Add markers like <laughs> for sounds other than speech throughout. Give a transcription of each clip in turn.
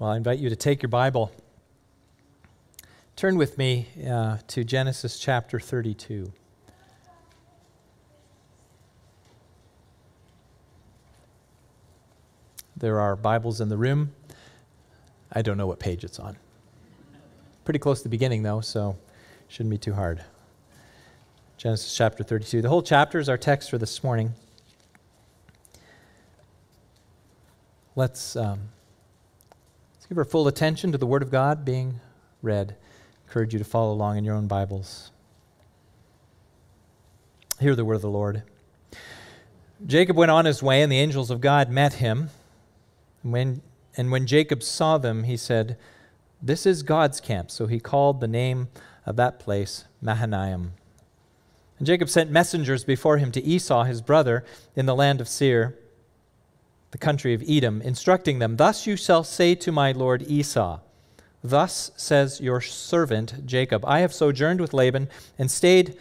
Well, I invite you to take your Bible. Turn with me uh, to Genesis chapter 32. There are Bibles in the room. I don't know what page it's on. Pretty close to the beginning, though, so shouldn't be too hard. Genesis chapter 32. The whole chapter is our text for this morning. Let's. Um, Let's give our full attention to the Word of God being read. I encourage you to follow along in your own Bibles. Hear the word of the Lord. Jacob went on his way, and the angels of God met him. When, and when Jacob saw them, he said, This is God's camp. So he called the name of that place Mahanaim. And Jacob sent messengers before him to Esau, his brother, in the land of Seir the country of Edom, instructing them, Thus you shall say to my lord Esau, Thus says your servant Jacob, I have sojourned with Laban and stayed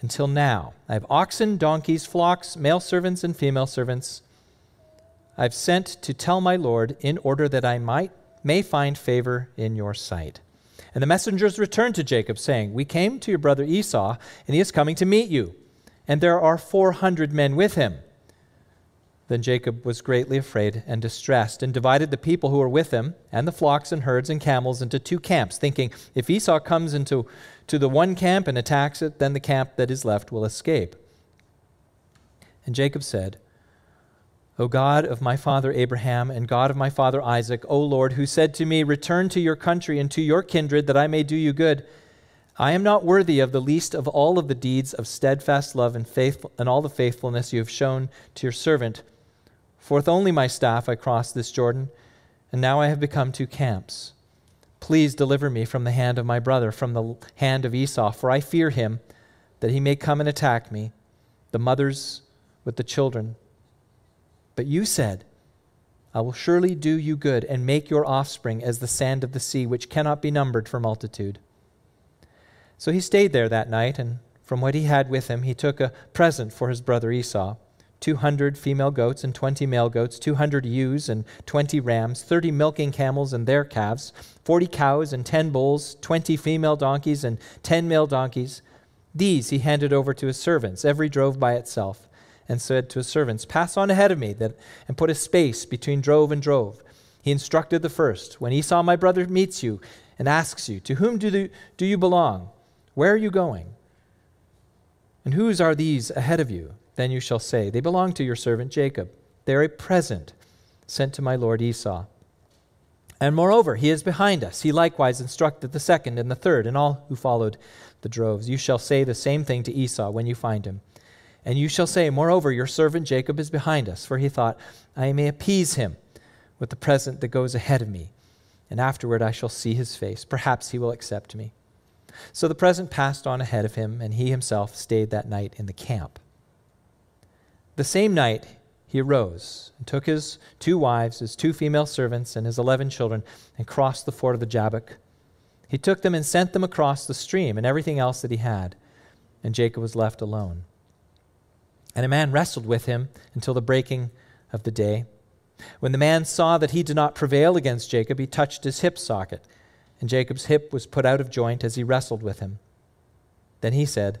until now. I have oxen, donkeys, flocks, male servants, and female servants. I've sent to tell my Lord in order that I might may find favor in your sight. And the messengers returned to Jacob, saying, We came to your brother Esau, and he is coming to meet you, and there are four hundred men with him. Then Jacob was greatly afraid and distressed, and divided the people who were with him, and the flocks and herds and camels, into two camps, thinking, If Esau comes into to the one camp and attacks it, then the camp that is left will escape. And Jacob said, O God of my father Abraham and God of my father Isaac, O Lord, who said to me, Return to your country and to your kindred, that I may do you good. I am not worthy of the least of all of the deeds of steadfast love and faith and all the faithfulness you have shown to your servant. For with only my staff I crossed this Jordan, and now I have become two camps. Please deliver me from the hand of my brother, from the hand of Esau, for I fear him, that he may come and attack me, the mothers with the children. But you said, I will surely do you good and make your offspring as the sand of the sea, which cannot be numbered for multitude. So he stayed there that night, and from what he had with him, he took a present for his brother Esau. 200 female goats and 20 male goats, 200 ewes and 20 rams, 30 milking camels and their calves, 40 cows and 10 bulls, 20 female donkeys and 10 male donkeys. These he handed over to his servants, every drove by itself, and said to his servants, Pass on ahead of me that, and put a space between drove and drove. He instructed the first, When Esau my brother meets you and asks you, To whom do, do you belong? Where are you going? And whose are these ahead of you? Then you shall say, They belong to your servant Jacob. They are a present sent to my lord Esau. And moreover, he is behind us. He likewise instructed the second and the third and all who followed the droves. You shall say the same thing to Esau when you find him. And you shall say, Moreover, your servant Jacob is behind us, for he thought, I may appease him with the present that goes ahead of me, and afterward I shall see his face. Perhaps he will accept me. So the present passed on ahead of him, and he himself stayed that night in the camp. The same night he arose and took his two wives, his two female servants, and his eleven children, and crossed the ford of the Jabbok. He took them and sent them across the stream and everything else that he had, and Jacob was left alone. And a man wrestled with him until the breaking of the day. When the man saw that he did not prevail against Jacob, he touched his hip socket, and Jacob's hip was put out of joint as he wrestled with him. Then he said,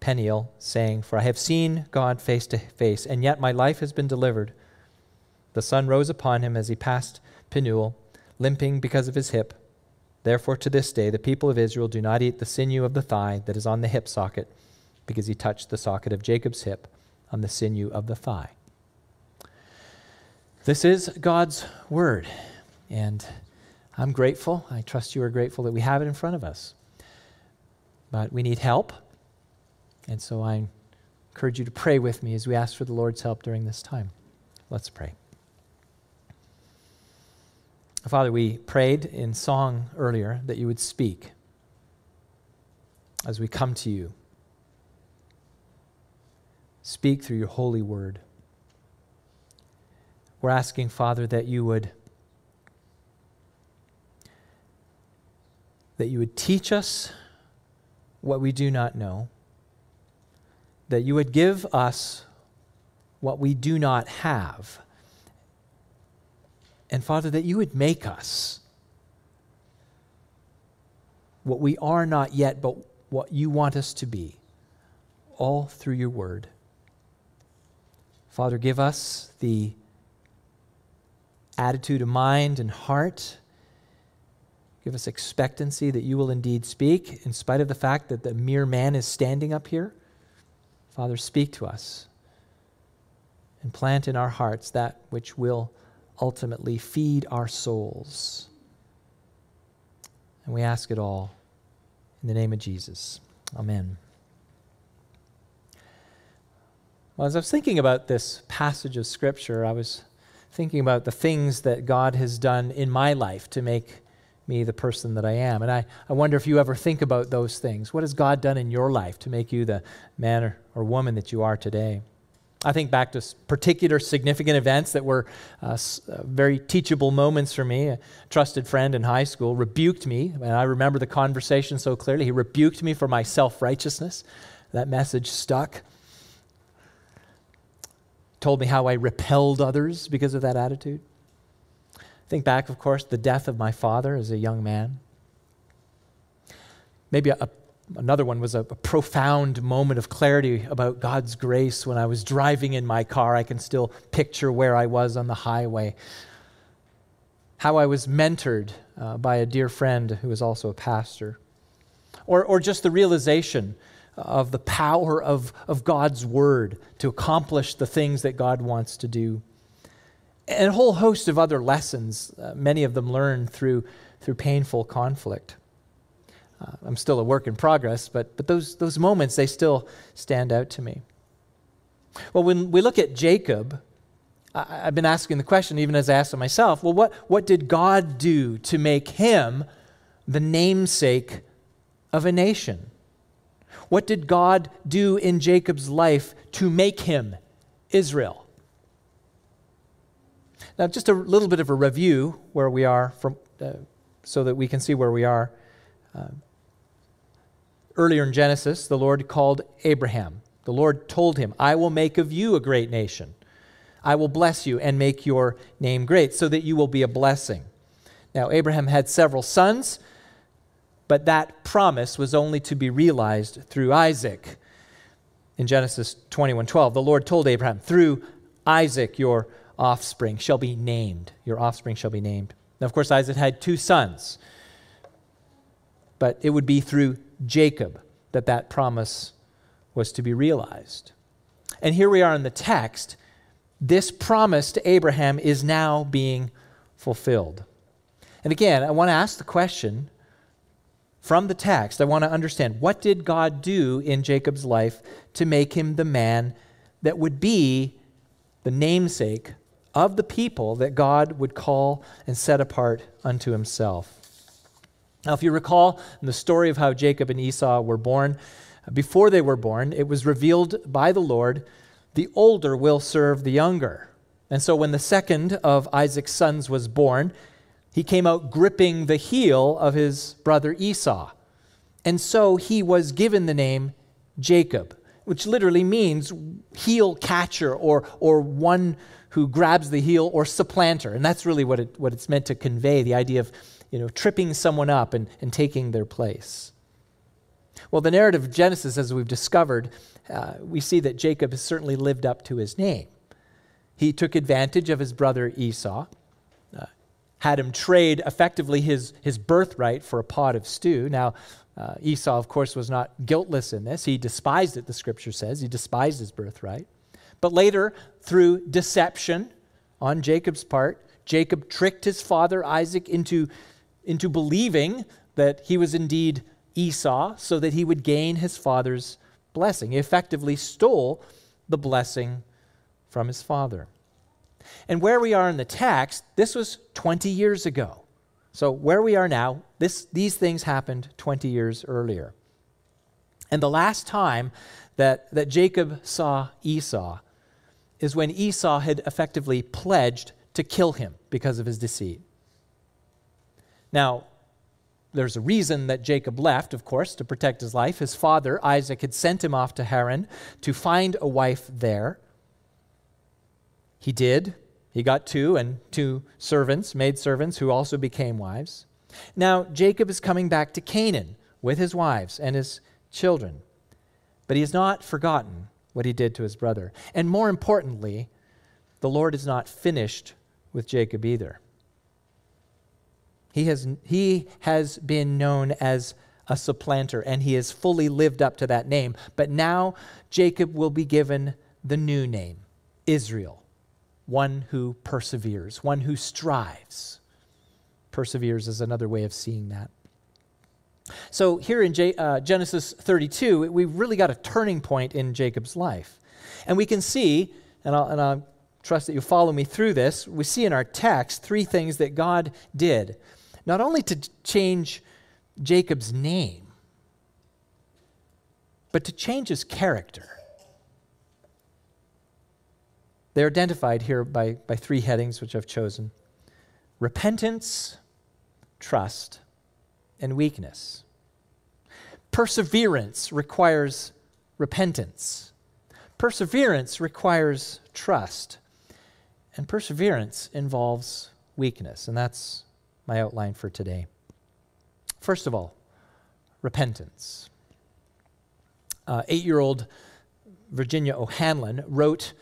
Peniel, saying, For I have seen God face to face, and yet my life has been delivered. The sun rose upon him as he passed Penuel, limping because of his hip. Therefore, to this day, the people of Israel do not eat the sinew of the thigh that is on the hip socket, because he touched the socket of Jacob's hip on the sinew of the thigh. This is God's word, and I'm grateful. I trust you are grateful that we have it in front of us. But we need help. And so I encourage you to pray with me as we ask for the Lord's help during this time. Let's pray. Father, we prayed in song earlier that you would speak as we come to you. Speak through your holy word. We're asking, Father, that you would that you would teach us what we do not know, that you would give us what we do not have, and Father, that you would make us what we are not yet, but what you want us to be, all through your word. Father, give us the attitude of mind and heart. Give us expectancy that you will indeed speak, in spite of the fact that the mere man is standing up here. Father, speak to us and plant in our hearts that which will ultimately feed our souls. And we ask it all in the name of Jesus. Amen. Well, as I was thinking about this passage of Scripture, I was thinking about the things that God has done in my life to make me the person that I am. And I, I wonder if you ever think about those things. What has God done in your life to make you the man or, or woman that you are today? I think back to particular significant events that were uh, uh, very teachable moments for me. A trusted friend in high school rebuked me, and I remember the conversation so clearly. He rebuked me for my self righteousness. That message stuck. Told me how I repelled others because of that attitude. Think back, of course, the death of my father as a young man. Maybe a, another one was a, a, profound moment of clarity about God's grace when I was driving in my car. I can still picture where I was on the highway. How I was mentored uh, by a dear friend who was also a pastor. Or, or just the realization of the power of, of God's word to accomplish the things that God wants to do. And a whole host of other lessons, uh, many of them learned through, through painful conflict. Uh, I'm still a work in progress, but, but those, those moments, they still stand out to me. Well, when we look at Jacob, I, have been asking the question, even as I asked it myself, well, what, what did God do to make him the namesake of a nation? What did God do in Jacob's life to make him Israel? Now, just a little bit of a review where we are from, uh, so that we can see where we are. Uh, earlier in Genesis, the Lord called Abraham. The Lord told him, I will make of you a great nation. I will bless you and make your name great, so that you will be a blessing. Now, Abraham had several sons, but that promise was only to be realized through Isaac. In Genesis 21:12, the Lord told Abraham, "Through Isaac your offspring shall be named. Your offspring shall be named." Now, of course, Isaac had two sons, but it would be through Jacob that that promise was to be realized. And here we are in the text. This promise to Abraham is now being fulfilled. And again, I want to ask the question from the text. I want to understand what did God do in Jacob's life to make him the man that would be the namesake of the people that God would call and set apart unto himself? Now, if you recall the story of how Jacob and Esau were born, before they were born, it was revealed by the Lord the older will serve the younger. And so when the second of Isaac's sons was born, he came out gripping the heel of his brother Esau. And so he was given the name Jacob, which literally means heel catcher or, or one who grabs the heel or supplanter. And that's really what, it, what it's meant to convey the idea of you know, tripping someone up and, and taking their place. Well, the narrative of Genesis, as we've discovered, uh, we see that Jacob has certainly lived up to his name. He took advantage of his brother Esau, uh, had him trade effectively his, his birthright for a pot of stew. Now, uh, Esau, of course, was not guiltless in this. He despised it, the scripture says. He despised his birthright. But later, through deception on Jacob's part, Jacob tricked his father Isaac into into believing that he was indeed Esau so that he would gain his father's blessing. He effectively stole the blessing from his father. And where we are in the text, this was 20 years ago. So where we are now, this, these things happened 20 years earlier. And the last time that, that Jacob saw Esau is when Esau had effectively pledged to kill him because of his deceit. Now, there's a reason that Jacob left, of course, to protect his life. His father, Isaac, had sent him off to Haran to find a wife there. He did. He got two and two servants, maid servants, who also became wives. Now, Jacob is coming back to Canaan with his wives and his children. But he has not forgotten what he did to his brother. And more importantly, the Lord is not finished with Jacob either. He has, he has been known as a supplanter, and he has fully lived up to that name. But now Jacob will be given the new name, Israel, one who perseveres, one who strives. Perseveres is another way of seeing that. So here in J, uh, Genesis 32, we've really got a turning point in Jacob's life. And we can see, and I'll, and trust that you follow me through this, we see in our text three things that God did. Not only to change Jacob's name, but to change his character. They're identified here by, by three headings, which I've chosen repentance, trust, and weakness. Perseverance requires repentance. Perseverance requires trust. And perseverance involves weakness. And that's my outline for today. First of all, repentance. Uh, Eight year old Virginia O'Hanlon wrote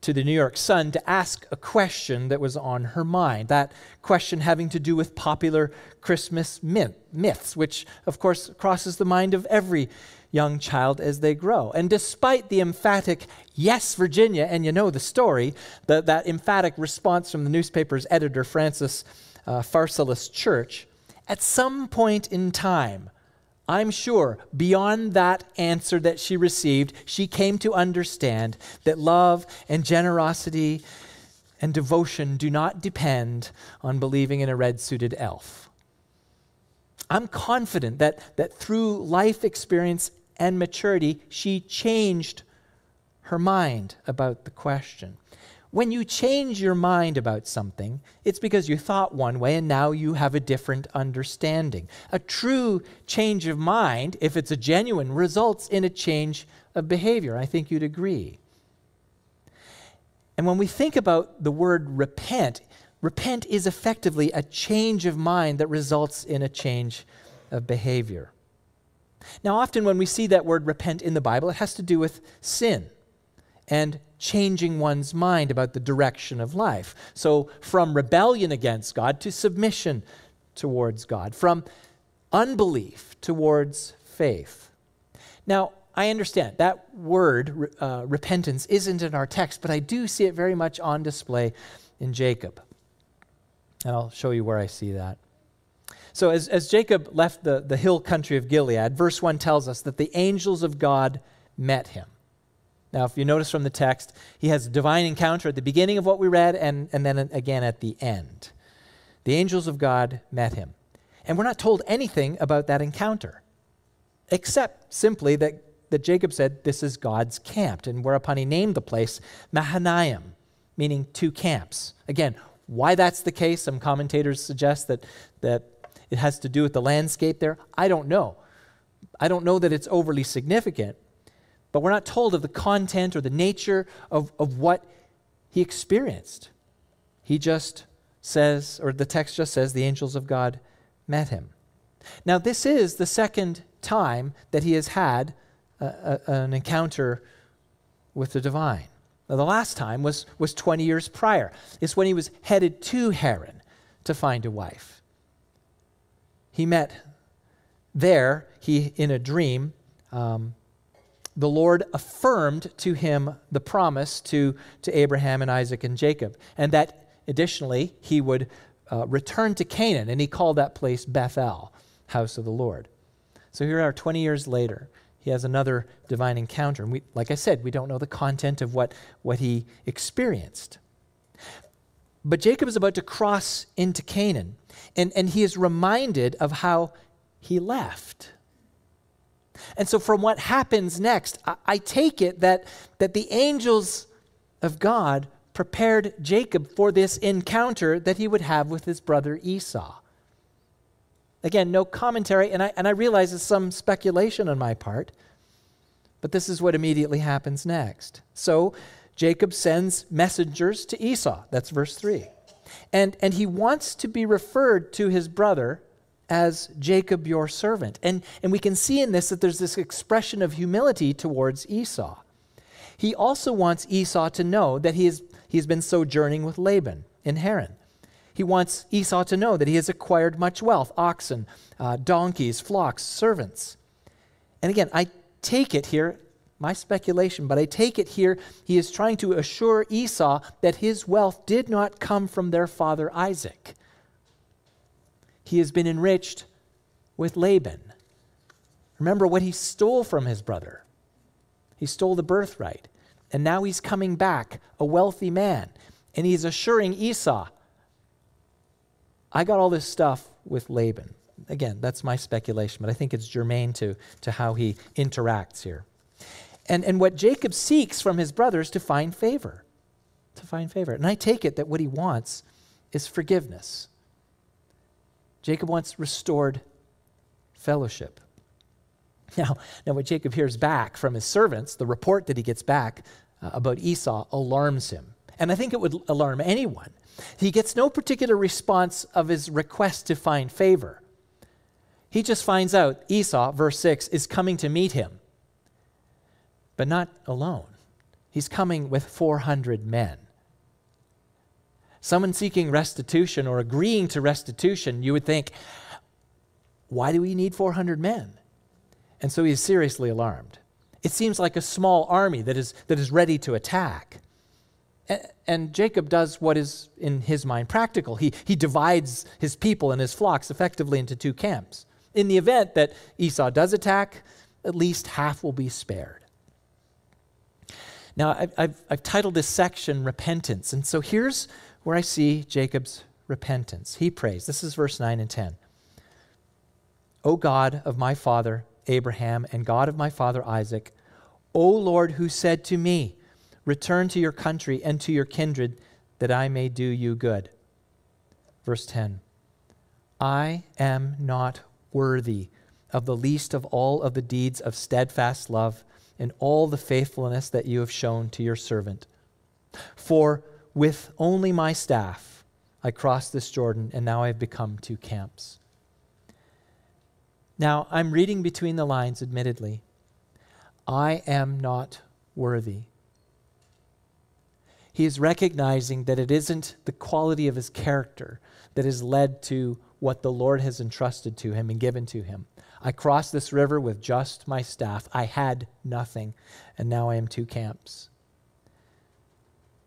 to the New York Sun to ask a question that was on her mind. That question having to do with popular Christmas myth, myths, which, of course, crosses the mind of every young child as they grow. And despite the emphatic, yes, Virginia, and you know the story, the, that emphatic response from the newspaper's editor, Francis uh, Pharcellus Church, at some point in time, I'm sure beyond that answer that she received, she came to understand that love and generosity and devotion do not depend on believing in a red suited elf. I'm confident that, that through life experience and maturity, she changed her mind about the question. When you change your mind about something, it's because you thought one way and now you have a different understanding. A true change of mind, if it's a genuine, results in a change of behavior. I think you'd agree. And when we think about the word repent, repent is effectively a change of mind that results in a change of behavior. Now, often when we see that word repent in the Bible, it has to do with sin and changing one's mind about the direction of life. So, from rebellion against God to submission towards God, from unbelief towards faith. Now, I understand that word, uh, repentance, isn't in our text, but I do see it very much on display in Jacob. And I'll show you where I see that. So, as, as Jacob left the, the hill country of Gilead, verse 1 tells us that the angels of God met him. Now, if you notice from the text, he has a divine encounter at the beginning of what we read and, and then again at the end. The angels of God met him. And we're not told anything about that encounter, except simply that, that Jacob said, This is God's camp. And whereupon he named the place Mahanaim, meaning two camps. Again, why that's the case, some commentators suggest that, that it has to do with the landscape there. I don't know. I don't know that it's overly significant. But we're not told of the content or the nature of, of what he experienced. He just says, or the text just says, the angels of God met him. Now, this is the second time that he has had a, a, an encounter with the divine. Now, the last time was, was 20 years prior. It's when he was headed to Haran to find a wife. He met there, he in a dream, um, the Lord affirmed to him the promise to, to Abraham and Isaac and Jacob, and that additionally he would uh, return to Canaan, and he called that place Bethel, house of the Lord. So here are 20 years later. He has another divine encounter. And we, like I said, we don't know the content of what, what he experienced. But Jacob is about to cross into Canaan, and, and he is reminded of how he left. And so, from what happens next, I, I take it that, that the angels of God prepared Jacob for this encounter that he would have with his brother Esau. Again, no commentary, and I, and I realize it's some speculation on my part, but this is what immediately happens next. So Jacob sends messengers to Esau. That's verse 3. And, and he wants to be referred to his brother as Jacob, your servant. And, and we can see in this that there's this expression of humility towards Esau. He also wants Esau to know that he has, he has been sojourning with Laban in Haran. He wants Esau to know that he has acquired much wealth oxen, uh, donkeys, flocks, servants. And again, I take it here, my speculation, but I take it here, he is trying to assure Esau that his wealth did not come from their father Isaac. He has been enriched with Laban. Remember what he stole from his brother. He stole the birthright. And now he's coming back, a wealthy man. And he's assuring Esau I got all this stuff with Laban. Again, that's my speculation, but I think it's germane to, to how he interacts here. And, and what Jacob seeks from his brothers to find favor. To find favor. And I take it that what he wants is forgiveness. Jacob wants restored fellowship. <laughs> Now, now, what Jacob hears back from his servants, the report that he gets back uh, about Esau, alarms him. And I think it would alarm anyone he gets no particular response of his request to find favor. He just finds out Esau, verse 6, is coming to meet him, but not alone. He's coming with 400 men. Someone seeking restitution or agreeing to restitution, you would think, why do we need 400 men? And so he is seriously alarmed. It seems like a small army that is, that is ready to attack. And Jacob does what is, in his mind, practical. He, he divides his people and his flocks effectively into two camps. In the event that Esau does attack, at least half will be spared. Now, I've, I've, I've titled this section Repentance. And so here's where I see Jacob's repentance. He prays. This is verse 9 and 10. O God of my father Abraham and God of my father Isaac, O Lord, who said to me, Return to your country and to your kindred, that I may do you good. Verse 10 I am not worthy of the least of all of the deeds of steadfast love and all the faithfulness that you have shown to your servant. For with only my staff I crossed this Jordan, and now I have become two camps. Now, I'm reading between the lines, admittedly. I am not worthy. He is recognizing that it isn't the quality of his character that has led to what the Lord has entrusted to him and given to him. I crossed this river with just my staff. I had nothing, and now I am two camps.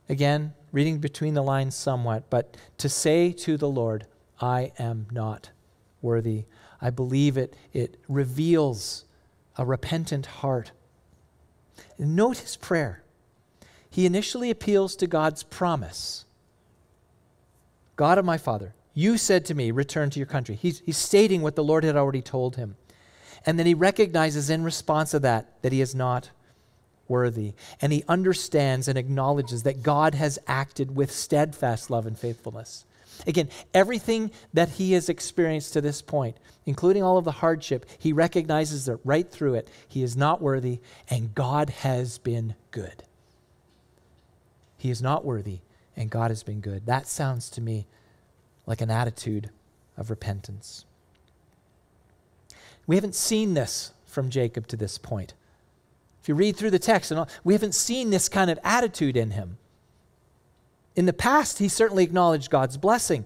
Again, reading between the lines somewhat, but to say to the Lord, I am not worthy, I believe it, it reveals a repentant heart. Note his prayer he initially appeals to God's promise God of my father, you said to me, Return to your country. He's, he's stating what the Lord had already told him. And then he recognizes in response to that that he is not worthy. And he understands and acknowledges that God has acted with steadfast love and faithfulness. Again, everything that he has experienced to this point, including all of the hardship, he recognizes that right through it, he is not worthy, and God has been good. He is not worthy, and God has been good. That sounds to me like an attitude of repentance. We haven't seen this from Jacob to this point. If you read through the text, and all, we haven't seen this kind of attitude in him. In the past, he certainly acknowledged God's blessing.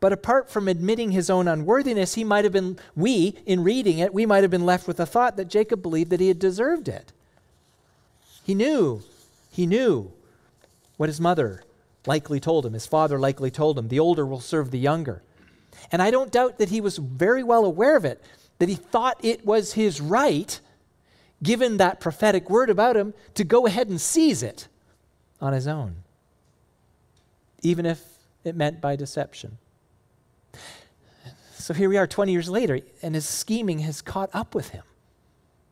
But apart from admitting his own unworthiness, he might have been, we, in reading it, we might have been left with the thought that Jacob believed that he had deserved it. He knew, he knew what his mother likely told him, his father likely told him the older will serve the younger. And I don't doubt that he was very well aware of it, that he thought it was his right, given that prophetic word about him, to go ahead and seize it on his own. even if it meant by deception. So here we are 20 years later, and his scheming has caught up with him.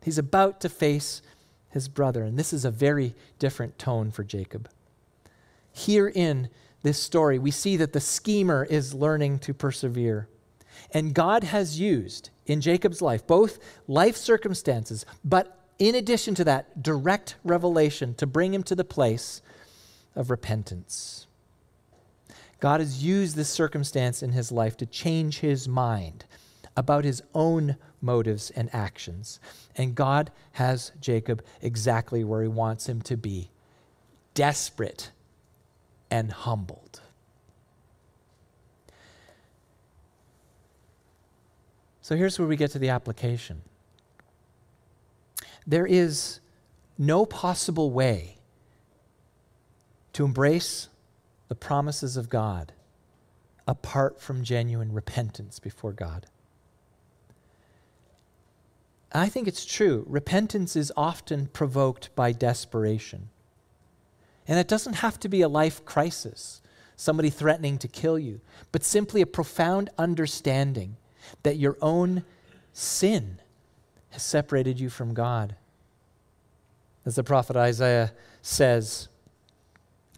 He's about to face his brother, and this is a very different tone for Jacob. Here in this story, we see that the schemer is learning to persevere. And God has used in Jacob's life both life circumstances, but in addition to that, direct revelation to bring him to the place of repentance. God has used this circumstance in his life to change his mind about his own motives and actions. And God has Jacob exactly where he wants him to be desperate and humbled. So here's where we get to the application. There is no possible way to embrace the promises of God apart from genuine repentance before God. I think it's true. Repentance is often provoked by desperation. And it doesn't have to be a life crisis, somebody threatening to kill you, but simply a profound understanding that your own sin has separated you from God. As the prophet Isaiah says,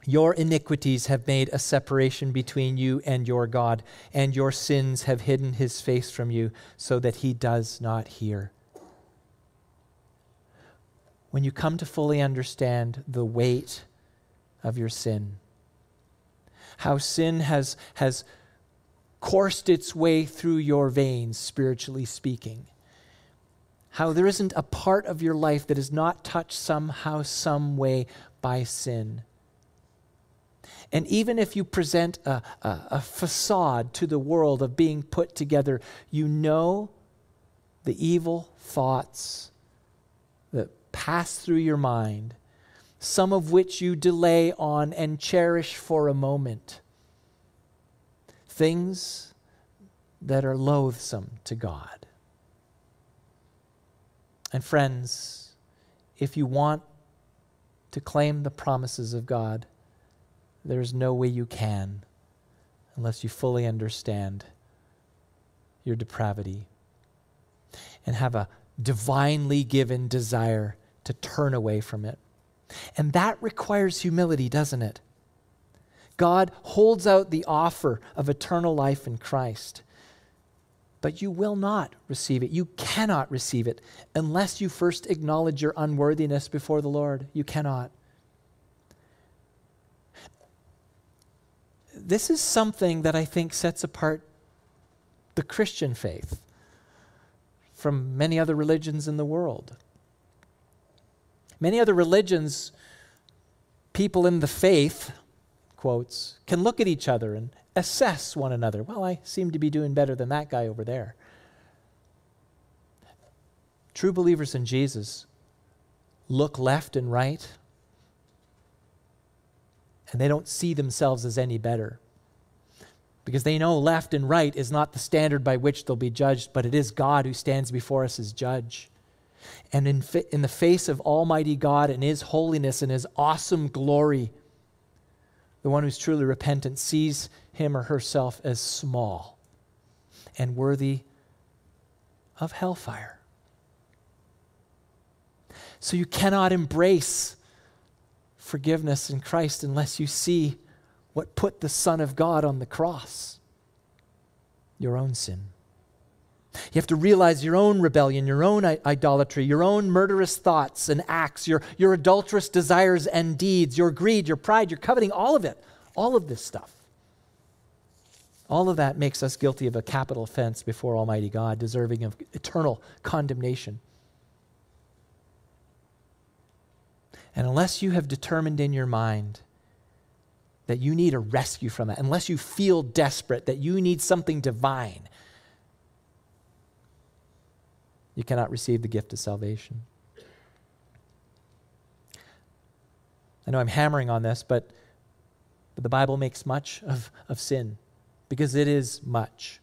Your iniquities have made a separation between you and your God, and your sins have hidden his face from you so that he does not hear. When you come to fully understand the weight of your sin, how sin has, has coursed its way through your veins, spiritually speaking, how there isn't a part of your life that is not touched somehow, some way by sin. And even if you present a, a, a, facade to the world of being put together, you know the evil thoughts that pass through your mind, some of which you delay on and cherish for a moment. Things that are loathsome to God. And friends, if you want to claim the promises of God, there's no way you can unless you fully understand your depravity and have a divinely given desire to turn away from it. And that requires humility, doesn't it? God holds out the offer of eternal life in Christ but you will not receive it. You cannot receive it unless you first acknowledge your unworthiness before the Lord. You cannot. This is something that I think sets apart the Christian faith from many other religions in the world. Many other religions, people in the faith, quotes, can look at each other and assess one another. Well, I seem to be doing better than that guy over there. True believers in Jesus look left and right, and they don't see themselves as any better. Because they know left and right is not the standard by which they'll be judged, but it is God who stands before us as judge. And in, in the face of Almighty God and His holiness and His awesome glory, the one who's truly repentant sees him or herself as small and worthy of hellfire. So you cannot embrace forgiveness in Christ unless you see what put the Son of God on the cross your own sin. You have to realize your own rebellion, your own idolatry, your own murderous thoughts and acts, your, your adulterous desires and deeds, your greed, your pride, your coveting, all of it, all of this stuff. All of that makes us guilty of a capital offense before Almighty God, deserving of eternal condemnation. And unless you have determined in your mind that you need a rescue from that, unless you feel desperate, that you need something divine, you cannot receive the gift of salvation. I know I'm hammering on this, but, but the Bible makes much of, of sin because it is much.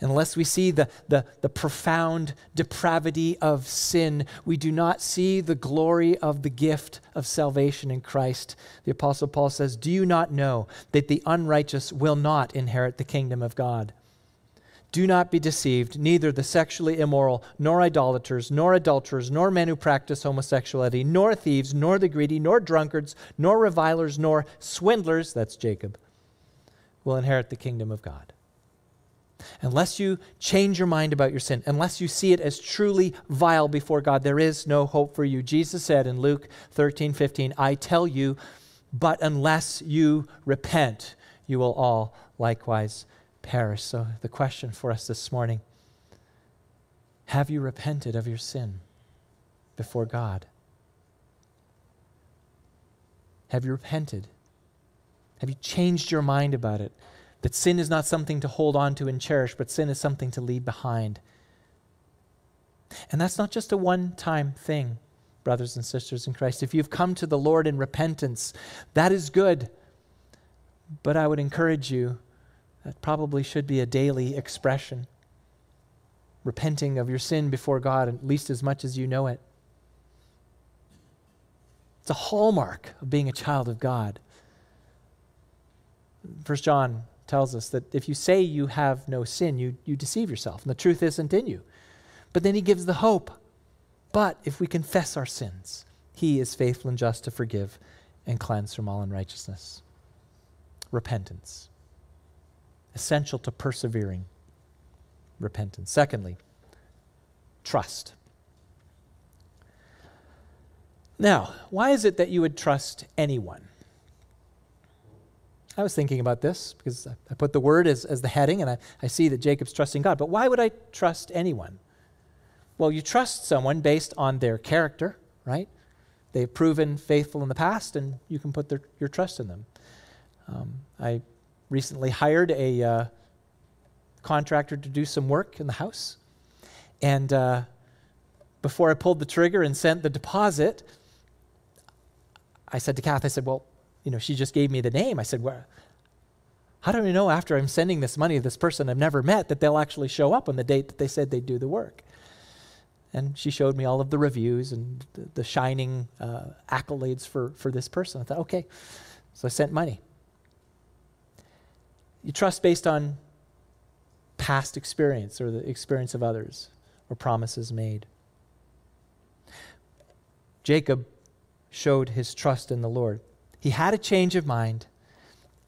Unless we see the, the, the profound depravity of sin, we do not see the glory of the gift of salvation in Christ. The Apostle Paul says, Do you not know that the unrighteous will not inherit the kingdom of God? Do not be deceived. Neither the sexually immoral, nor idolaters, nor adulterers, nor men who practice homosexuality, nor thieves, nor the greedy, nor drunkards, nor revilers, nor swindlers, that's Jacob, will inherit the kingdom of God. Unless you change your mind about your sin, unless you see it as truly vile before God, there is no hope for you. Jesus said in Luke 13, 15, I tell you, but unless you repent, you will all likewise perish. So, the question for us this morning have you repented of your sin before God? Have you repented? Have you changed your mind about it? That sin is not something to hold on to and cherish, but sin is something to leave behind. And that's not just a one time thing, brothers and sisters in Christ. If you've come to the Lord in repentance, that is good. But I would encourage you, that probably should be a daily expression. Repenting of your sin before God, at least as much as you know it. It's a hallmark of being a child of God. First John tells us that if you say you have no sin, you, you deceive yourself, and the truth isn't in you. But then he gives the hope. But if we confess our sins, he is faithful and just to forgive and cleanse from all unrighteousness. Repentance. Essential to persevering repentance. Secondly, trust. Now, why is it that you would trust anyone? I was thinking about this because I put the word as, as the heading and I, I see that Jacob's trusting God. But why would I trust anyone? Well, you trust someone based on their character, right? They've proven faithful in the past and you can put their, your trust in them. Um, I recently hired a uh, contractor to do some work in the house. And uh, before I pulled the trigger and sent the deposit, I said to Kath, I said, Well, you know, she just gave me the name. I said, well, how do I know after I'm sending this money to this person I've never met that they'll actually show up on the date that they said they'd do the work? And she showed me all of the reviews and the, the shining uh, accolades for, for this person. I thought, okay. So I sent money. You trust based on past experience or the experience of others or promises made. Jacob showed his trust in the Lord. He had a change of mind,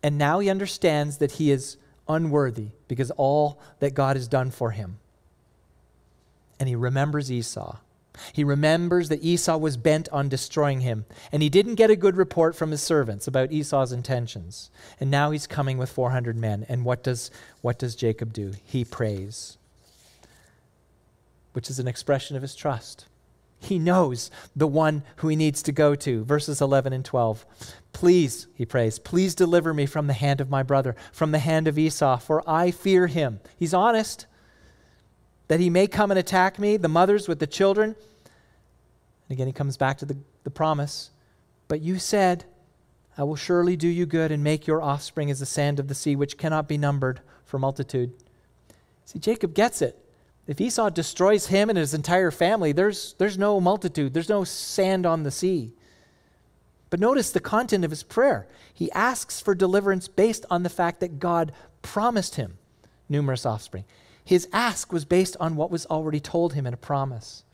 and now he understands that he is unworthy because all that God has done for him. And he remembers Esau. He remembers that Esau was bent on destroying him, and he didn't get a good report from his servants about Esau's intentions. And now he's coming with 400 men. And what does, what does Jacob do? He prays, which is an expression of his trust. He knows the one who he needs to go to. Verses 11 and 12. Please, he prays, please deliver me from the hand of my brother, from the hand of Esau, for I fear him. He's honest that he may come and attack me, the mothers with the children. And again, he comes back to the, the promise. But you said, I will surely do you good and make your offspring as the sand of the sea, which cannot be numbered for multitude. See, Jacob gets it. If Esau destroys him and his entire family, there's, there's no multitude, there's no sand on the sea. But notice the content of his prayer. He asks for deliverance based on the fact that God promised him numerous offspring. His ask was based on what was already told him in a promise.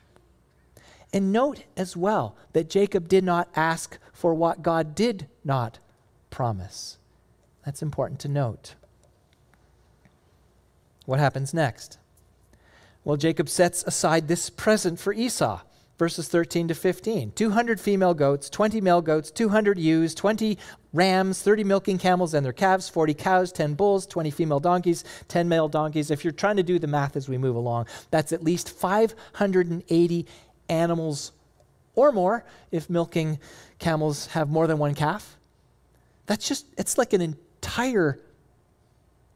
And note as well that Jacob did not ask for what God did not promise. That's important to note. What happens next? Well, Jacob sets aside this present for Esau, verses 13 to 15. 200 female goats, 20 male goats, 200 ewes, 20 rams, 30 milking camels and their calves, 40 cows, 10 bulls, 20 female donkeys, 10 male donkeys. If you're trying to do the math as we move along, that's at least 580 animals or more if milking camels have more than one calf. That's just, it's like an entire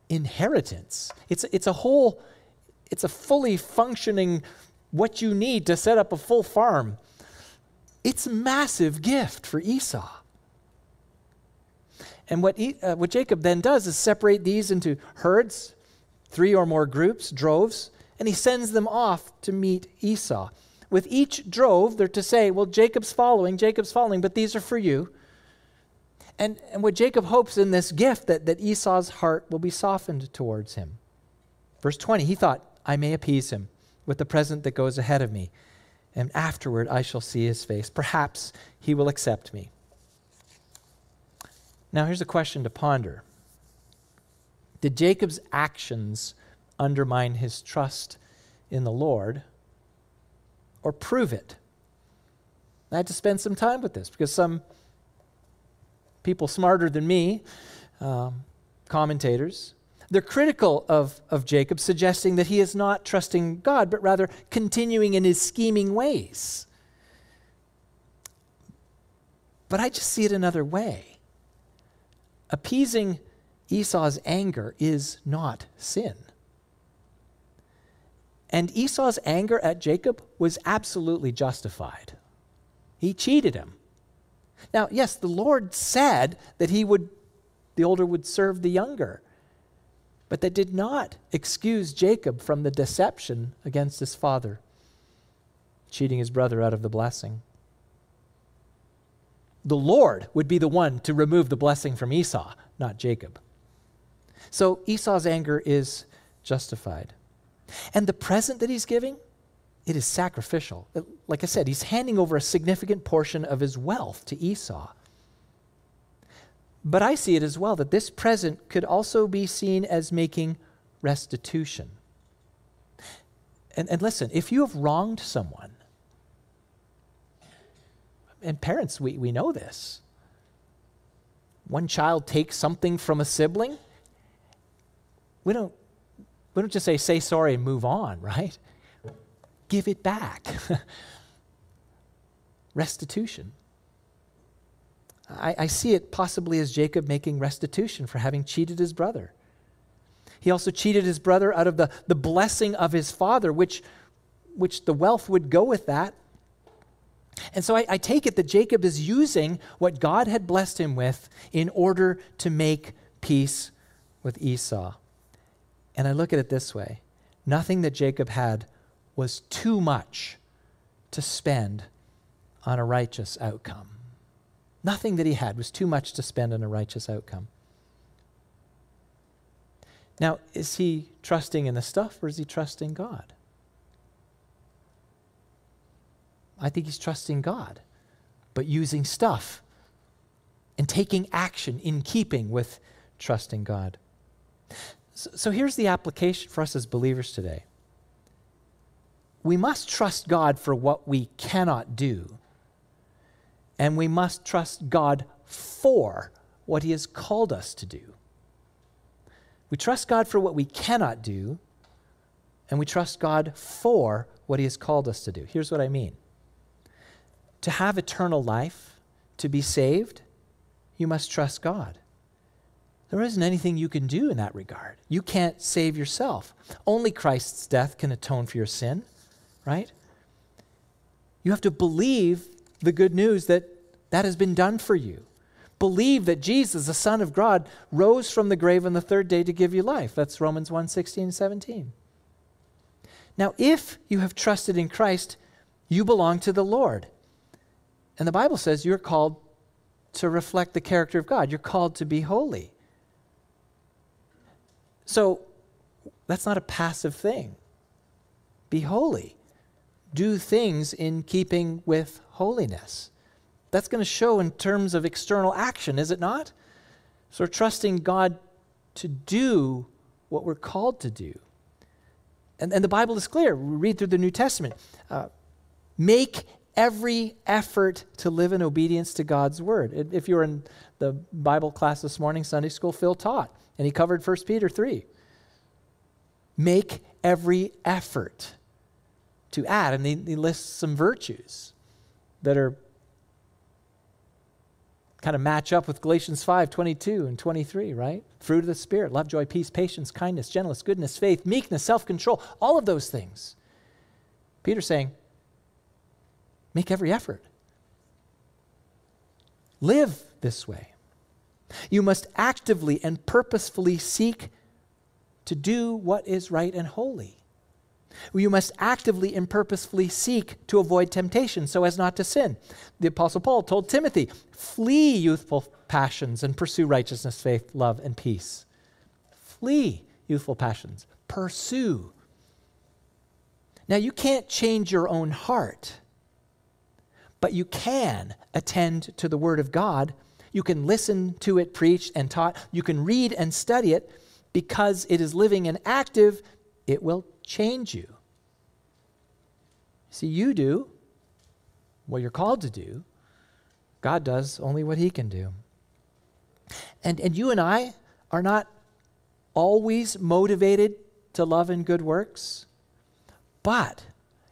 inheritance. It's, it's a whole it's a fully functioning what you need to set up a full farm. It's a massive gift for Esau. And what, uh, what Jacob then does is separate these into herds three or more groups, droves, and he sends them off to meet Esau. With each drove, they're to say, Well, Jacob's following, Jacob's following, but these are for you. And, and what Jacob hopes in this gift that, that Esau's heart will be softened towards him. Verse 20, he thought, I may appease him with the present that goes ahead of me, and afterward I shall see his face. Perhaps he will accept me. Now, here's a question to ponder Did Jacob's actions undermine his trust in the Lord or prove it? I had to spend some time with this because some people smarter than me, um, commentators, they're critical of, of Jacob, suggesting that he is not trusting God, but rather continuing in his scheming ways. But I just see it another way. Appeasing Esau's anger is not sin. And Esau's anger at Jacob was absolutely justified. He cheated him. Now, yes, the Lord said that he would, the older would serve the younger, but that did not excuse Jacob from the deception against his father, cheating his brother out of the blessing. The Lord would be the one to remove the blessing from Esau, not Jacob. So Esau's anger is justified. And the present that he's giving, it is sacrificial. Like I said, he's handing over a significant portion of his wealth to Esau. But I see it as well that this present could also be seen as making restitution. And, and listen, if you have wronged someone, and parents, we, we know this. One child takes something from a sibling, we don't, we don't just say, say sorry and move on, <laughs> right? give it back. <laughs> restitution. I, I, see it possibly as Jacob making restitution for having cheated his brother. He also cheated his brother out of the, the blessing of his father, which, which the wealth would go with that. And so I, I take it that Jacob is using what God had blessed him with in order to make peace with Esau. And I look at it this way nothing that Jacob had was too much to spend on a righteous outcome. Nothing that he had was too much to spend on a righteous outcome. Now, is he trusting in the stuff or is he trusting God? I think he's trusting God, but using stuff and taking action in keeping with trusting God. So, so here's the application for us as believers today we must trust God for what we cannot do. And we must trust God for what He has called us to do. We trust God for what we cannot do, and we trust God for what He has called us to do. Here's what I mean to have eternal life, to be saved, you must trust God. There isn't anything you can do in that regard. You can't save yourself. Only Christ's death can atone for your sin right? You have to believe the good news that that has been done for you. Believe that Jesus, the Son of God, rose from the grave on the third day to give you life. That's Romans 1 16, 17. Now, if you have trusted in Christ, you belong to the Lord. And the Bible says you're called to reflect the character of God. You're called to be holy. So that's not a passive thing. Be holy do things in keeping with holiness. That's going to show in terms of external action, is it not? So we're trusting God to do what we're called to do. And, and the Bible is clear. We read through the New Testament. Uh, make every effort to live in obedience to God's word. If you were in the Bible class this morning, Sunday school, Phil taught, and he covered 1 Peter 3. Make every effort to add. And he, he lists some virtues that are kind of match up with Galatians 5 22 and 23, right? Fruit of the Spirit love, joy, peace, patience, kindness, gentleness, goodness, faith, meekness, self control, all of those things. Peter's saying, make every effort. Live this way. You must actively and purposefully seek to do what is right and holy. You must actively and purposefully seek to avoid temptation so as not to sin. The Apostle Paul told Timothy, flee youthful passions and pursue righteousness, faith, love, and peace. Flee youthful passions. Pursue. Now, you can't change your own heart, but you can attend to the Word of God. You can listen to it preached and taught. You can read and study it because it is living and active. It will change you. See, you do what you're called to do, God does only what He can do. And, and you and I are not always motivated to love and good works, but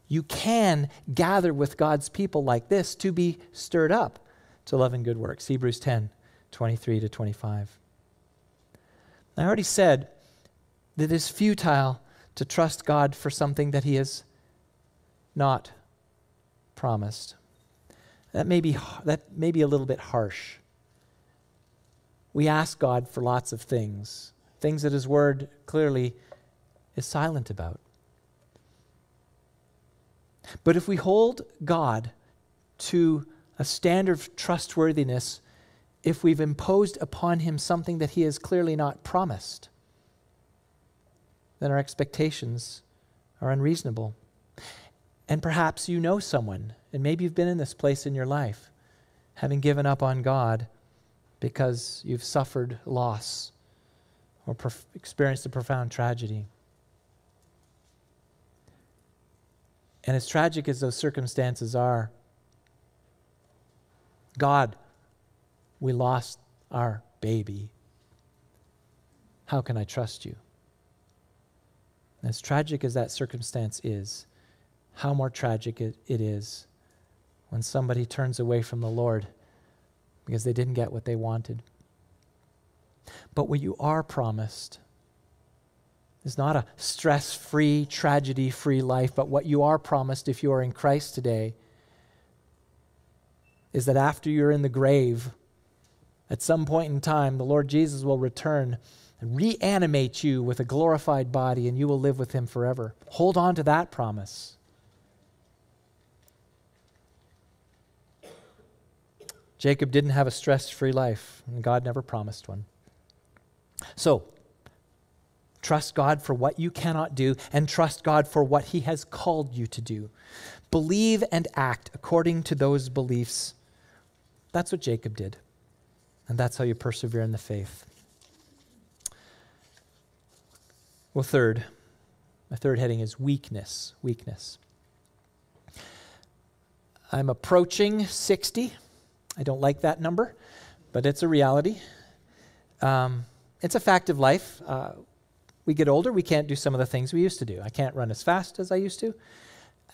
you can gather with God's people like this to be stirred up to love and good works. Hebrews 10 23 to 25. I already said that it is futile to trust God for something that He has not promised. That may be, that may be a little bit harsh. We ask God for lots of things, things that His Word clearly is silent about. But if we hold God to a standard of trustworthiness, if we've imposed upon Him something that He has clearly not promised, then our expectations are unreasonable. And perhaps you know someone, and maybe you've been in this place in your life, having given up on God because you've suffered loss or prof- experienced a profound tragedy. And as tragic as those circumstances are, God, we lost our baby. How can I trust you? As tragic as that circumstance is, how more tragic it, it is when somebody turns away from the Lord because they didn't get what they wanted. But what you are promised is not a stress free, tragedy free life, but what you are promised if you are in Christ today is that after you're in the grave, at some point in time, the Lord Jesus will return and reanimate you with a glorified body, and you will live with him forever. Hold on to that promise. Jacob didn't have a stress free life, and God never promised one. So, trust God for what you cannot do, and trust God for what He has called you to do. Believe and act according to those beliefs. That's what Jacob did, and that's how you persevere in the faith. Well, third, my third heading is weakness. Weakness. I'm approaching 60. I don't like that number, but it's a reality. Um, it's a fact of life. Uh, we get older, we can't do some of the things we used to do. I can't run as fast as I used to.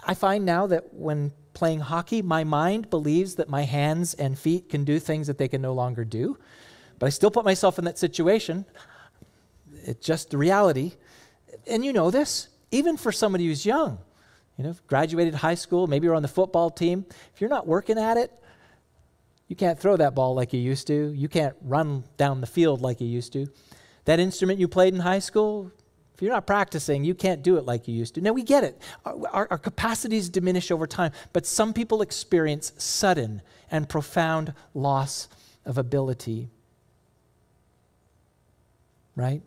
I find now that when playing hockey, my mind believes that my hands and feet can do things that they can no longer do. But I still put myself in that situation. It's just the reality and you know this, even for somebody who's young, you know, graduated high school, maybe you're on the football team, if you're not working at it, you can't throw that ball like you used to. You can't run down the field like you used to. That instrument you played in high school, if you're not practicing, you can't do it like you used to. Now, we get it. Our, our, our, capacities diminish over time, but some people experience sudden and profound loss of ability. Right?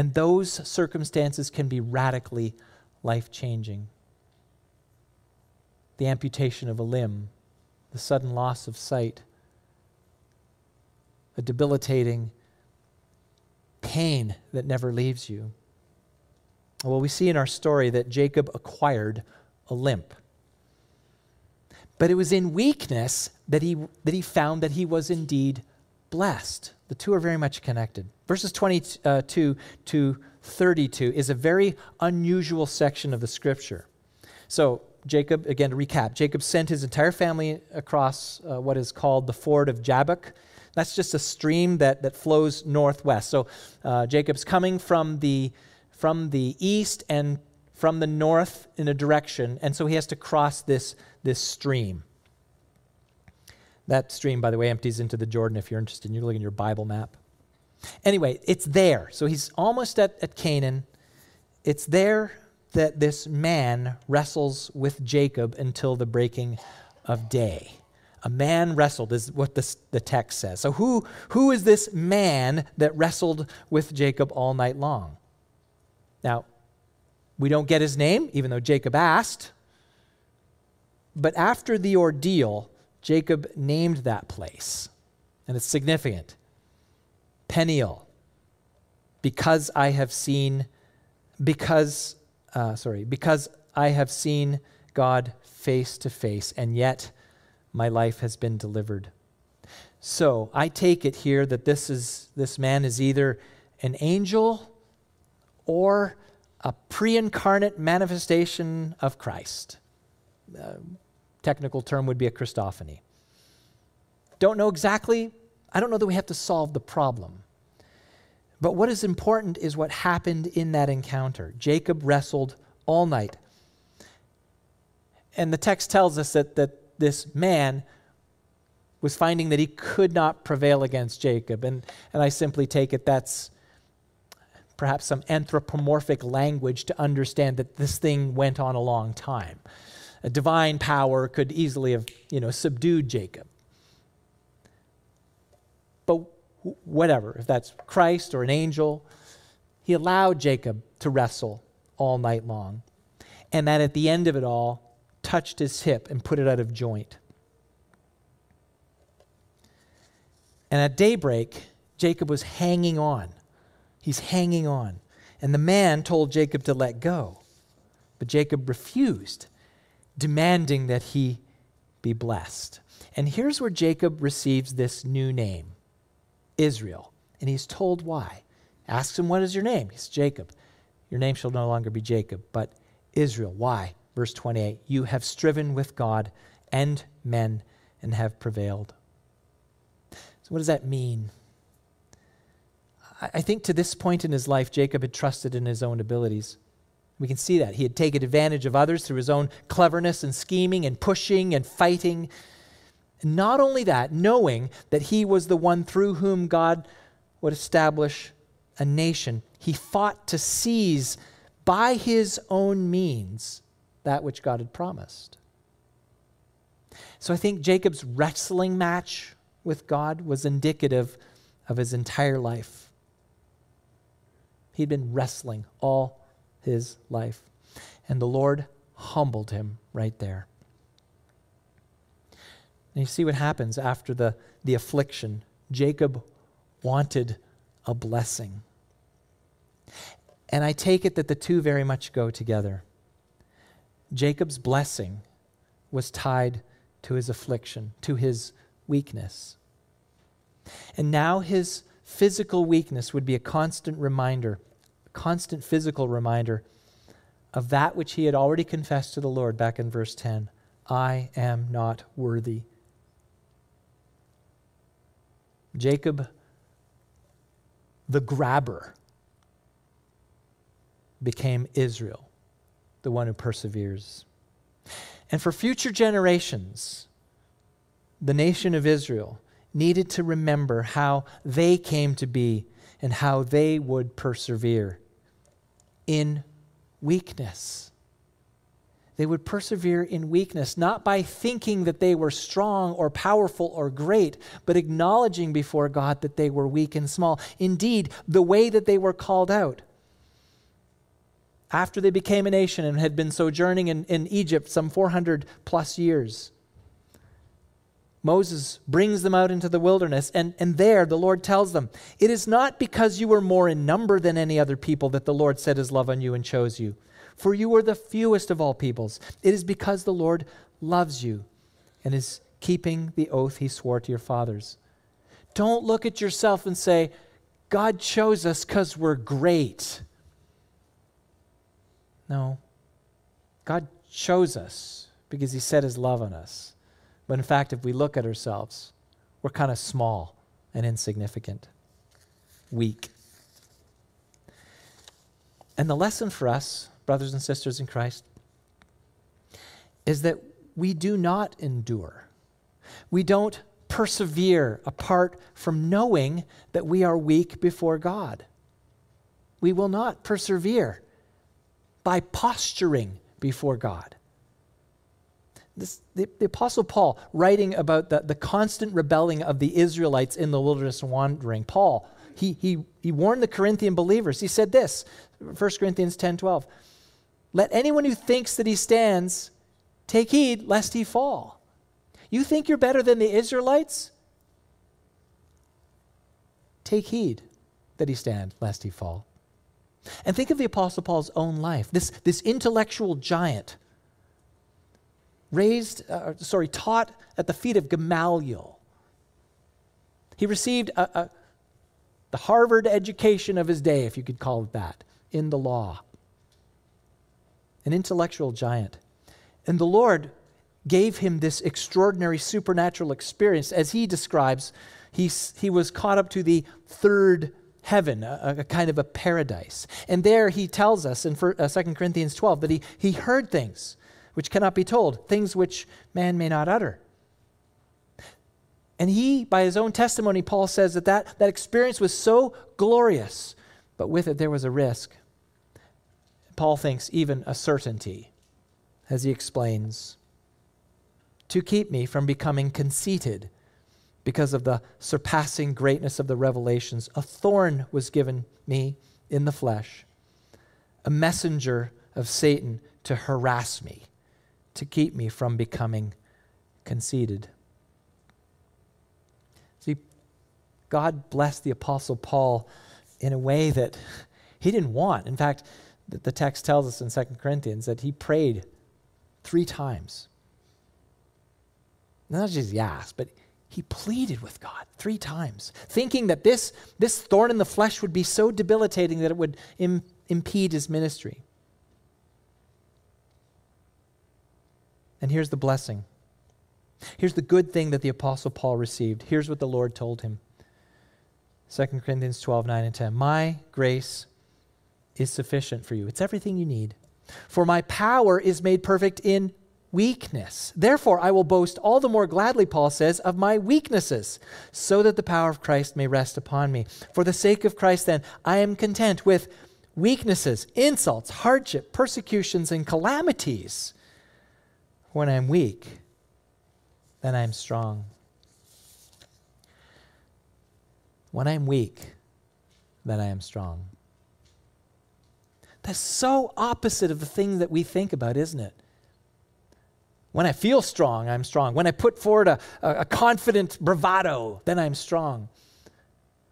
And those circumstances can be radically life changing. The amputation of a limb, the sudden loss of sight, a debilitating pain that never leaves you. Well, we see in our story that Jacob acquired a limp. But it was in weakness that he, that he found that he was indeed blessed. The two are very much connected. Verses 22 to 32 is a very unusual section of the scripture. So, Jacob, again to recap, Jacob sent his entire family across uh, what is called the ford of Jabbok. That's just a stream that, that flows northwest. So, uh, Jacob's coming from the, from the east and from the north in a direction, and so he has to cross this, this stream. That stream, by the way, empties into the Jordan if you're interested. You look in your Bible map. Anyway, it's there. So he's almost at, at Canaan. It's there that this man wrestles with Jacob until the breaking of day. A man wrestled, is what this, the text says. So, who, who is this man that wrestled with Jacob all night long? Now, we don't get his name, even though Jacob asked. But after the ordeal, Jacob named that place, and it's significant. Peniel, because I have seen, because, uh, sorry, because I have seen God face to face, and yet my life has been delivered. So I take it here that this is this man is either an angel or a pre-incarnate manifestation of Christ. Uh, technical term would be a Christophany. Don't know exactly. I don't know that we have to solve the problem. But what is important is what happened in that encounter. Jacob wrestled all night. And the text tells us that, that this man was finding that he could not prevail against Jacob. And, and I simply take it that's perhaps some anthropomorphic language to understand that this thing went on a long time. A divine power could easily have, you know, subdued Jacob. But whatever, if that's Christ or an angel, he allowed Jacob to wrestle all night long. And that at the end of it all, touched his hip and put it out of joint. And at daybreak, Jacob was hanging on. He's hanging on. And the man told Jacob to let go. But Jacob refused, demanding that he be blessed. And here's where Jacob receives this new name Israel. And he's told why. Asks him, What is your name? He's Jacob. Your name shall no longer be Jacob, but Israel. Why? Verse 28 You have striven with God and men and have prevailed. So, what does that mean? I think to this point in his life, Jacob had trusted in his own abilities. We can see that. He had taken advantage of others through his own cleverness and scheming and pushing and fighting. Not only that, knowing that he was the one through whom God would establish a nation, he fought to seize by his own means that which God had promised. So I think Jacob's wrestling match with God was indicative of his entire life. He'd been wrestling all his life, and the Lord humbled him right there. And you see what happens after the, the affliction. Jacob wanted a blessing. And I take it that the two very much go together. Jacob's blessing was tied to his affliction, to his weakness. And now his physical weakness would be a constant reminder, a constant physical reminder of that which he had already confessed to the Lord back in verse 10 I am not worthy. Jacob, the grabber, became Israel the one who perseveres. And for future generations, the nation of Israel needed to remember how they came to be and how they would persevere in weakness. They would persevere in weakness, not by thinking that they were strong or powerful or great, but acknowledging before God that they were weak and small. Indeed, the way that they were called out after they became a nation and had been sojourning in, in Egypt some 400 plus years. Moses brings them out into the wilderness, and, and there the Lord tells them, It is not because you were more in number than any other people that the Lord set his love on you and chose you, for you are the fewest of all peoples. It is because the Lord loves you and is keeping the oath he swore to your fathers. Don't look at yourself and say, God chose us because we're great. No. God chose us because he set his love on us. But in fact, if we look at ourselves, we're kind of small and insignificant, weak. And the lesson for us, brothers and sisters in Christ, is that we do not endure. We don't persevere apart from knowing that we are weak before God. We will not persevere by posturing before God. This, the, the, Apostle Paul, writing about the, the constant rebelling of the Israelites in the wilderness wandering, Paul, he, he, he warned the Corinthian believers. He said this 1 Corinthians 10 12. Let anyone who thinks that he stands take heed lest he fall. You think you're better than the Israelites? Take heed that he stand lest he fall. And think of the Apostle Paul's own life, this, this intellectual giant, raised, uh, sorry, taught at the feet of Gamaliel. He received a, a, the Harvard education of his day, if you could call it that, in the law. An intellectual giant. And the Lord gave him this extraordinary supernatural experience. As he describes, he, he was caught up to the third heaven, a, a, kind of a paradise. And there he tells us in 2 uh, Corinthians 12 that he, he heard things which cannot be told, things which man may not utter. And he, by his own testimony, Paul says that, that that experience was so glorious, but with it there was a risk. Paul thinks even a certainty, as he explains, to keep me from becoming conceited because of the surpassing greatness of the revelations, a thorn was given me in the flesh, a messenger of Satan to harass me, to keep me from becoming conceited. See, God blessed the Apostle Paul in a way that he didn't want. In fact, the text tells us in 2 Corinthians that he prayed three times. Not just asked, but he pleaded with God three times, thinking that this, this thorn in the flesh would be so debilitating that it would Im- impede his ministry. And here's the blessing. Here's the good thing that the Apostle Paul received. Here's what the Lord told him 2 Corinthians 12, 9 and 10. My grace is sufficient for you, it's everything you need. For my power is made perfect in weakness. Therefore, I will boast all the more gladly, Paul says, of my weaknesses, so that the power of Christ may rest upon me. For the sake of Christ, then, I am content with weaknesses, insults, hardship, persecutions, and calamities. When I am weak, then I am strong. When I am weak, then I am strong. That's so opposite of the thing that we think about, isn't it? When I feel strong, I'm strong. When I put forward a, a, confident bravado, then I'm strong.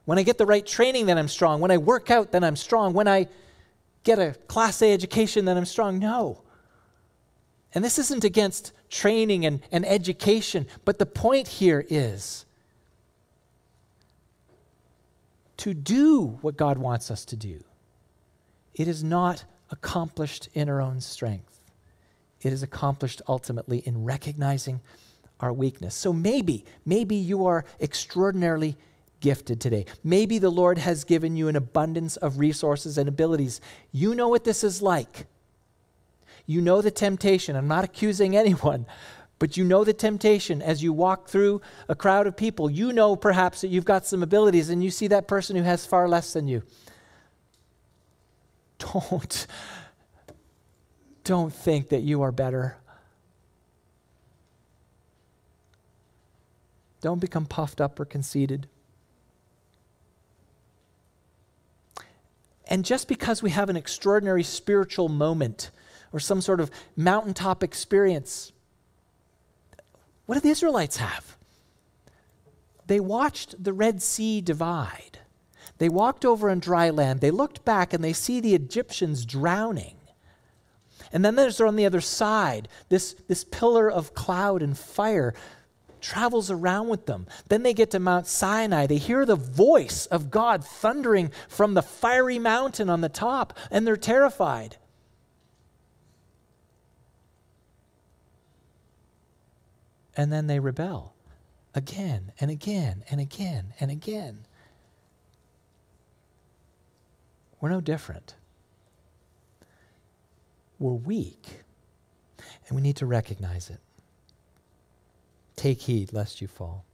When I get the right training, then I'm strong. When I work out, then I'm strong. When I get a Class A education, then I'm strong. No. And this isn't against training and, and education, but the point here is to do what God wants us to do. It is not accomplished in our own strength it is accomplished ultimately in recognizing our weakness. So maybe, maybe you are extraordinarily gifted today. Maybe the Lord has given you an abundance of resources and abilities. You know what this is like. You know the temptation. I'm not accusing <laughs> anyone, but you know the temptation as you walk through a crowd of people. You know perhaps that you've got some abilities and you see that person who has far less than you. <laughs> Don't don't think that you are better. Don't become puffed up or conceited. And just because we have an extraordinary spiritual moment or some sort of mountaintop experience, what did the Israelites have? They watched the Red Sea divide. They walked over on dry land. They looked back and they see the Egyptians drowning. And then there's on the other side, this, this pillar of cloud and fire travels around with them. Then they get to Mount Sinai. They hear the voice of God thundering from the fiery mountain on the top, and they're terrified. And then they rebel again and again and again and again. We're no different we're weak, and we need to recognize it. Take heed lest you fall.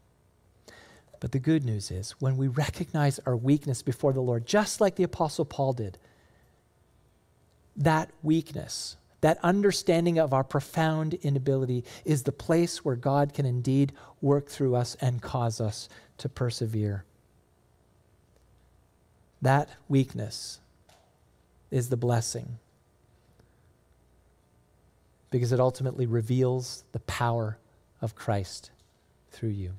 But the good news is when we recognize our weakness before the Lord, just like the Apostle Paul did, that weakness, that understanding of our profound inability, is the place where God can indeed work through us and cause us to persevere. That weakness is the blessing because it ultimately reveals the power of Christ through you.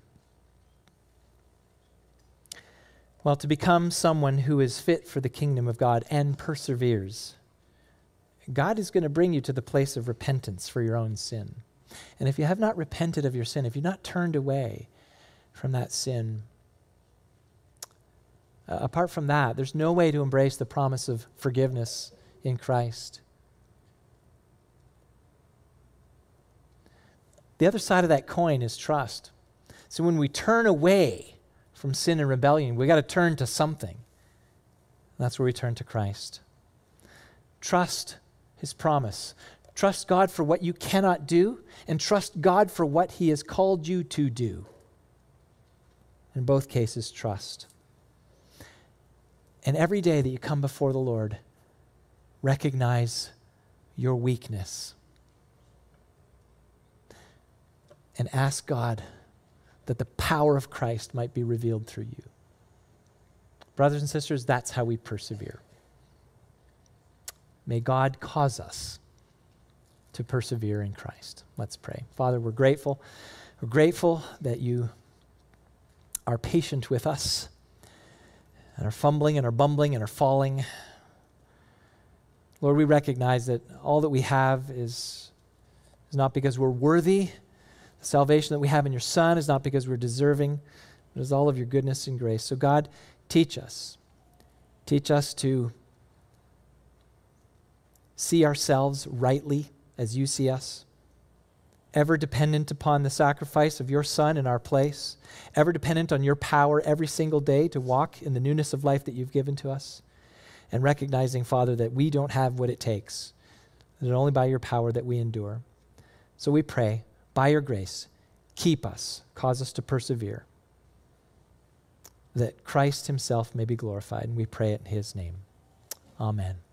Well, to become someone who is fit for the kingdom of God and perseveres, God is going to bring you to the place of repentance for your own sin. And if you have not repented of your sin, if you've not turned away from that sin, uh, apart from that, there's no way to embrace the promise of forgiveness in Christ. The other side of that coin is trust. So when we turn away from sin and rebellion. We got to turn to something. That's where we turn to Christ. Trust his promise. Trust God for what you cannot do, and trust God for what he has called you to do. In both cases, trust. And every day that you come before the Lord, recognize your weakness and ask God that the power of Christ might be revealed through you. Brothers and sisters, that's how we persevere. May God cause us to persevere in Christ. Let's pray. Father, we're grateful. We're grateful that you are patient with us and are fumbling and are bumbling and are falling. Lord, we recognize that all that we have is, is not because we're worthy The salvation that we have in your Son is not because we're deserving, but is all of your goodness and grace. So, God, teach us. Teach us to see ourselves rightly as you see us, ever dependent upon the sacrifice of your Son in our place, ever dependent on your power every single day to walk in the newness of life that you've given to us, and recognizing, Father, that we don't have what it takes, that only by your power that we endure. So we pray by your grace, keep us, cause us to persevere, that Christ himself may be glorified. And we pray it in his name. Amen.